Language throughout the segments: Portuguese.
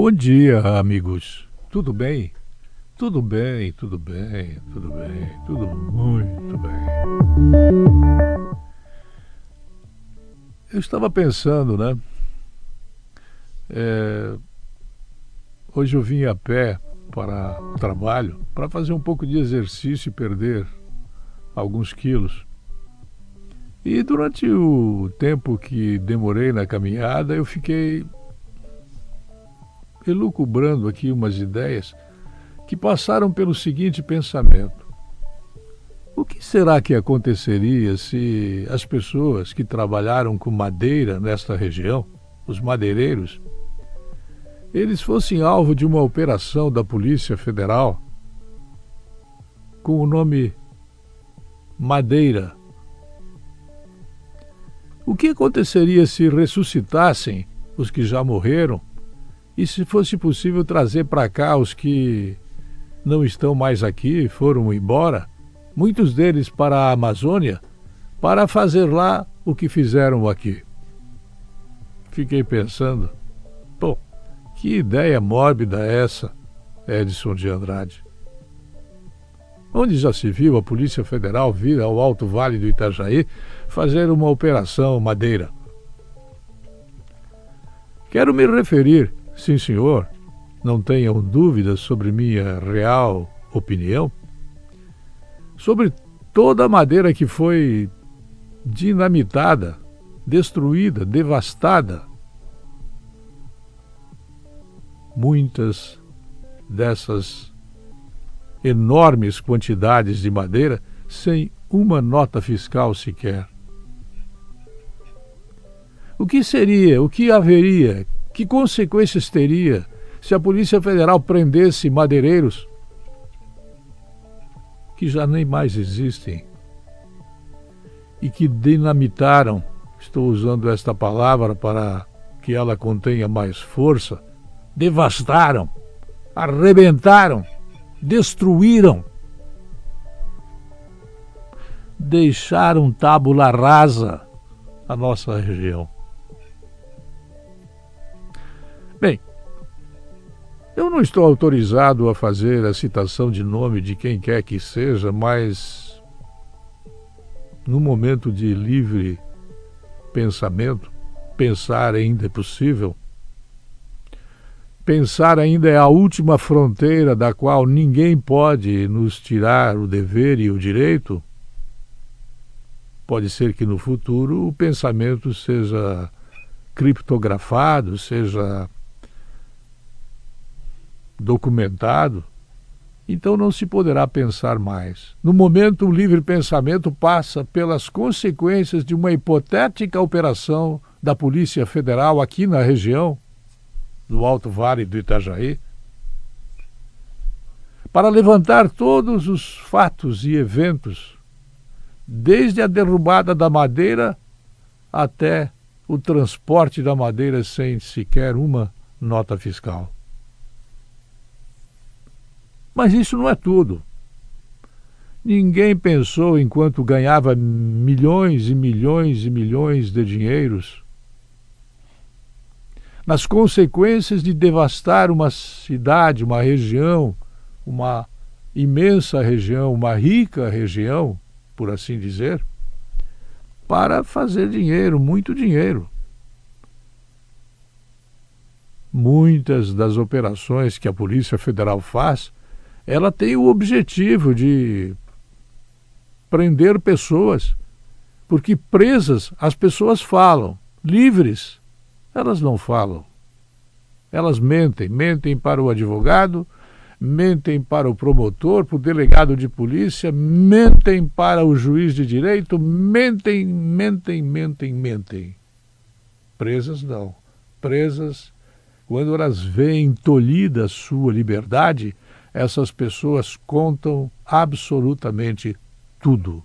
Bom dia, amigos. Tudo bem? Tudo bem, tudo bem, tudo bem, tudo muito bem. Eu estava pensando, né? É, hoje eu vim a pé para o trabalho para fazer um pouco de exercício e perder alguns quilos. E durante o tempo que demorei na caminhada, eu fiquei elucubrando aqui umas ideias que passaram pelo seguinte pensamento: o que será que aconteceria se as pessoas que trabalharam com madeira nesta região, os madeireiros, eles fossem alvo de uma operação da Polícia Federal com o nome Madeira? O que aconteceria se ressuscitassem os que já morreram e se fosse possível trazer para cá os que não estão mais aqui, foram embora, muitos deles para a Amazônia, para fazer lá o que fizeram aqui. Fiquei pensando, pô, que ideia mórbida é essa, Edson de Andrade. Onde já se viu a Polícia Federal vir ao Alto Vale do Itajaí fazer uma operação madeira? Quero me referir Sim, senhor. Não tenham dúvidas sobre minha real opinião. Sobre toda a madeira que foi dinamitada, destruída, devastada. Muitas dessas enormes quantidades de madeira sem uma nota fiscal sequer. O que seria, o que haveria que consequências teria se a Polícia Federal prendesse madeireiros que já nem mais existem e que dinamitaram, estou usando esta palavra para que ela contenha mais força, devastaram, arrebentaram, destruíram, deixaram tábula rasa a nossa região. Bem, eu não estou autorizado a fazer a citação de nome de quem quer que seja, mas no momento de livre pensamento, pensar ainda é possível. Pensar ainda é a última fronteira da qual ninguém pode nos tirar o dever e o direito. Pode ser que no futuro o pensamento seja criptografado, seja documentado, então não se poderá pensar mais. No momento, o livre pensamento passa pelas consequências de uma hipotética operação da Polícia Federal aqui na região, do Alto Vale do Itajaí, para levantar todos os fatos e eventos, desde a derrubada da madeira até o transporte da madeira sem sequer uma nota fiscal. Mas isso não é tudo. Ninguém pensou, enquanto ganhava milhões e milhões e milhões de dinheiros, nas consequências de devastar uma cidade, uma região, uma imensa região, uma rica região, por assim dizer, para fazer dinheiro, muito dinheiro. Muitas das operações que a Polícia Federal faz ela tem o objetivo de prender pessoas, porque presas as pessoas falam, livres elas não falam. Elas mentem, mentem para o advogado, mentem para o promotor, para o delegado de polícia, mentem para o juiz de direito, mentem, mentem, mentem, mentem. Presas não. Presas, quando elas veem tolhida a sua liberdade, essas pessoas contam absolutamente tudo.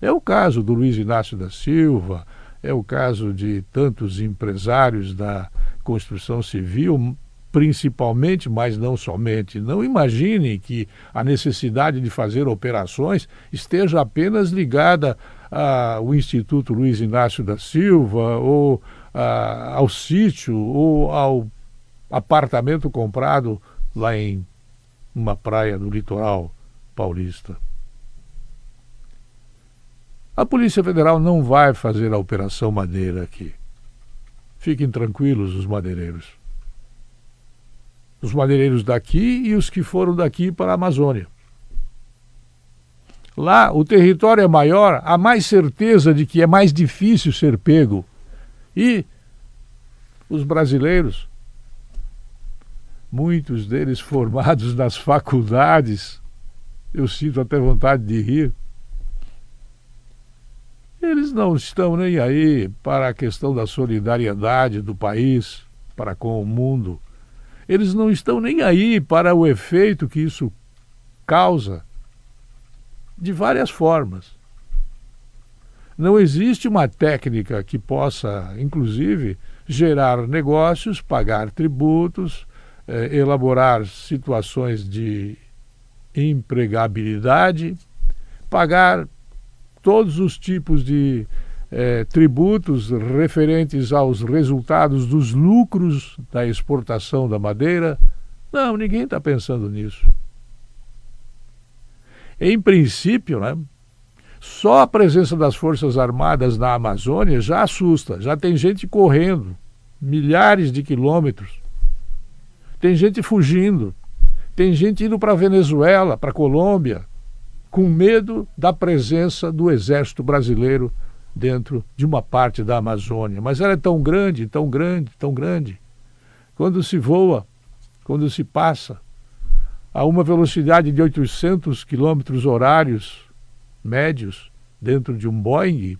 É o caso do Luiz Inácio da Silva, é o caso de tantos empresários da construção civil, principalmente, mas não somente. Não imagine que a necessidade de fazer operações esteja apenas ligada ao Instituto Luiz Inácio da Silva ou a, ao sítio ou ao apartamento comprado lá em uma praia do litoral paulista. A Polícia Federal não vai fazer a Operação Madeira aqui. Fiquem tranquilos, os madeireiros. Os madeireiros daqui e os que foram daqui para a Amazônia. Lá, o território é maior, há mais certeza de que é mais difícil ser pego. E os brasileiros, muitos deles formados nas faculdades, eu sinto até vontade de rir, eles não estão nem aí para a questão da solidariedade do país para com o mundo. Eles não estão nem aí para o efeito que isso causa de várias formas. Não existe uma técnica que possa, inclusive, gerar negócios, pagar tributos, eh, elaborar situações de empregabilidade, pagar todos os tipos de eh, tributos referentes aos resultados dos lucros da exportação da madeira. Não, ninguém está pensando nisso. Em princípio, né, só a presença das Forças Armadas na Amazônia já assusta. Já tem gente correndo milhares de quilômetros. Tem gente fugindo. Tem gente indo para a Venezuela, para a Colômbia, com medo da presença do exército brasileiro dentro de uma parte da Amazônia. Mas ela é tão grande, tão grande, tão grande. Quando se voa, quando se passa a uma velocidade de 800 quilômetros horários médios dentro de um Boeing,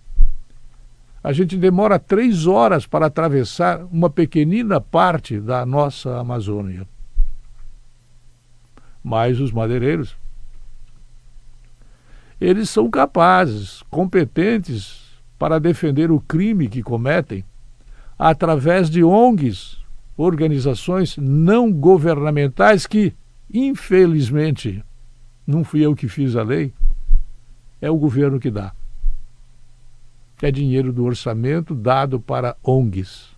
a gente demora três horas para atravessar uma pequenina parte da nossa Amazônia. Mas os madeireiros eles são capazes, competentes para defender o crime que cometem através de ONGs, organizações não governamentais que, infelizmente, não fui eu que fiz a lei, é o governo que dá. É dinheiro do orçamento dado para ONGs.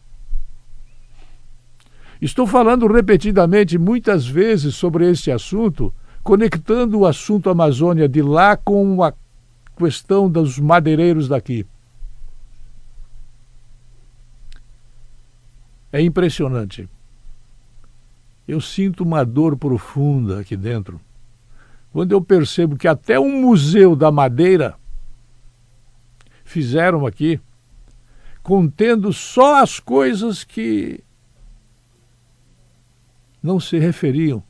Estou falando repetidamente, muitas vezes, sobre este assunto conectando o assunto Amazônia de lá com a questão dos madeireiros daqui. É impressionante. Eu sinto uma dor profunda aqui dentro. Quando eu percebo que até um museu da madeira fizeram aqui, contendo só as coisas que não se referiam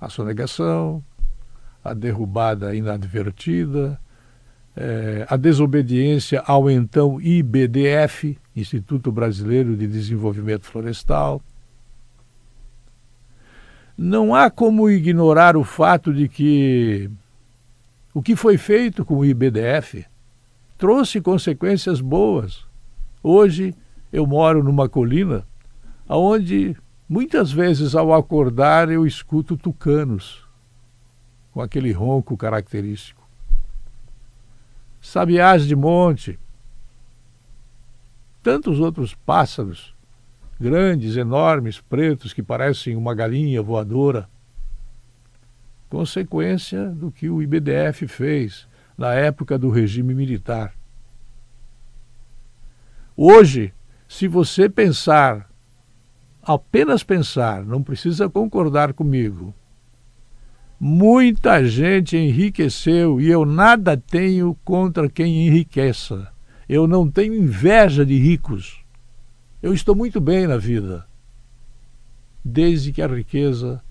a sonegação, a derrubada inadvertida, eh, a desobediência ao então IBDF, Instituto Brasileiro de Desenvolvimento Florestal. Não há como ignorar o fato de que o que foi feito com o IBDF trouxe consequências boas. Hoje eu moro numa colina onde Muitas vezes, ao acordar, eu escuto tucanos, com aquele ronco característico. Sabiás de monte, tantos outros pássaros, grandes, enormes, pretos, que parecem uma galinha voadora. Consequência do que o IBDF fez na época do regime militar. Hoje, se você pensar apenas pensar, não precisa concordar comigo. Muita gente enriqueceu e eu nada tenho contra quem enriqueça. Eu não tenho inveja de ricos. Eu estou muito bem na vida, desde que a riqueza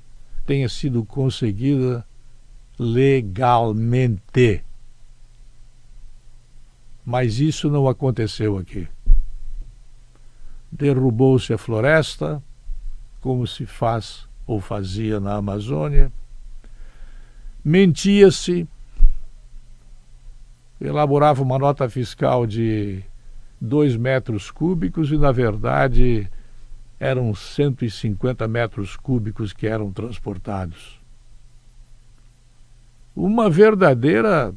tenha sido conseguida legalmente. Mas isso não aconteceu aqui derrubou-se a floresta, como se faz ou fazia na Amazônia, mentia-se, elaborava uma nota fiscal de dois metros cúbicos e, na verdade, eram 150 metros cúbicos que eram transportados. Uma verdadeira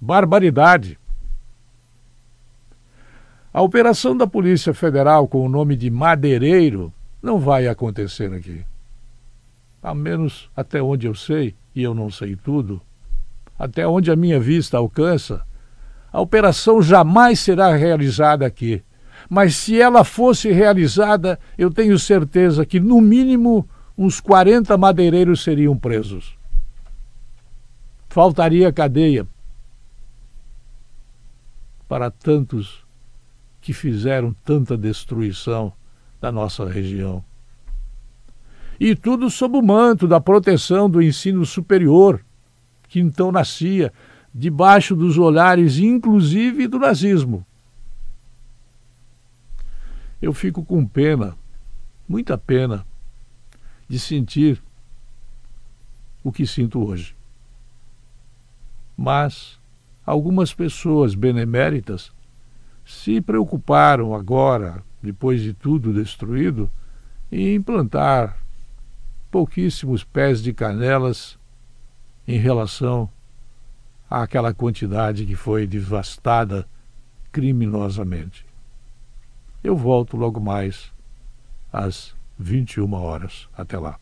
barbaridade. A operação da Polícia Federal com o nome de Madeireiro não vai acontecer aqui. A menos até onde eu sei, e eu não sei tudo, até onde a minha vista alcança, a operação jamais será realizada aqui. Mas se ela fosse realizada, eu tenho certeza que, no mínimo, uns 40 madeireiros seriam presos. Faltaria cadeia para tantos que fizeram tanta destruição da nossa região. E tudo sob o manto da proteção do ensino superior, que então nascia debaixo dos olhares, inclusive do nazismo. Eu fico com pena, muita pena, de sentir o que sinto hoje. Mas algumas pessoas beneméritas se preocuparam agora, depois de tudo destruído, em implantar pouquíssimos pés de canelas em relação àquela quantidade que foi devastada criminosamente. Eu volto logo mais às 21 horas. Até lá.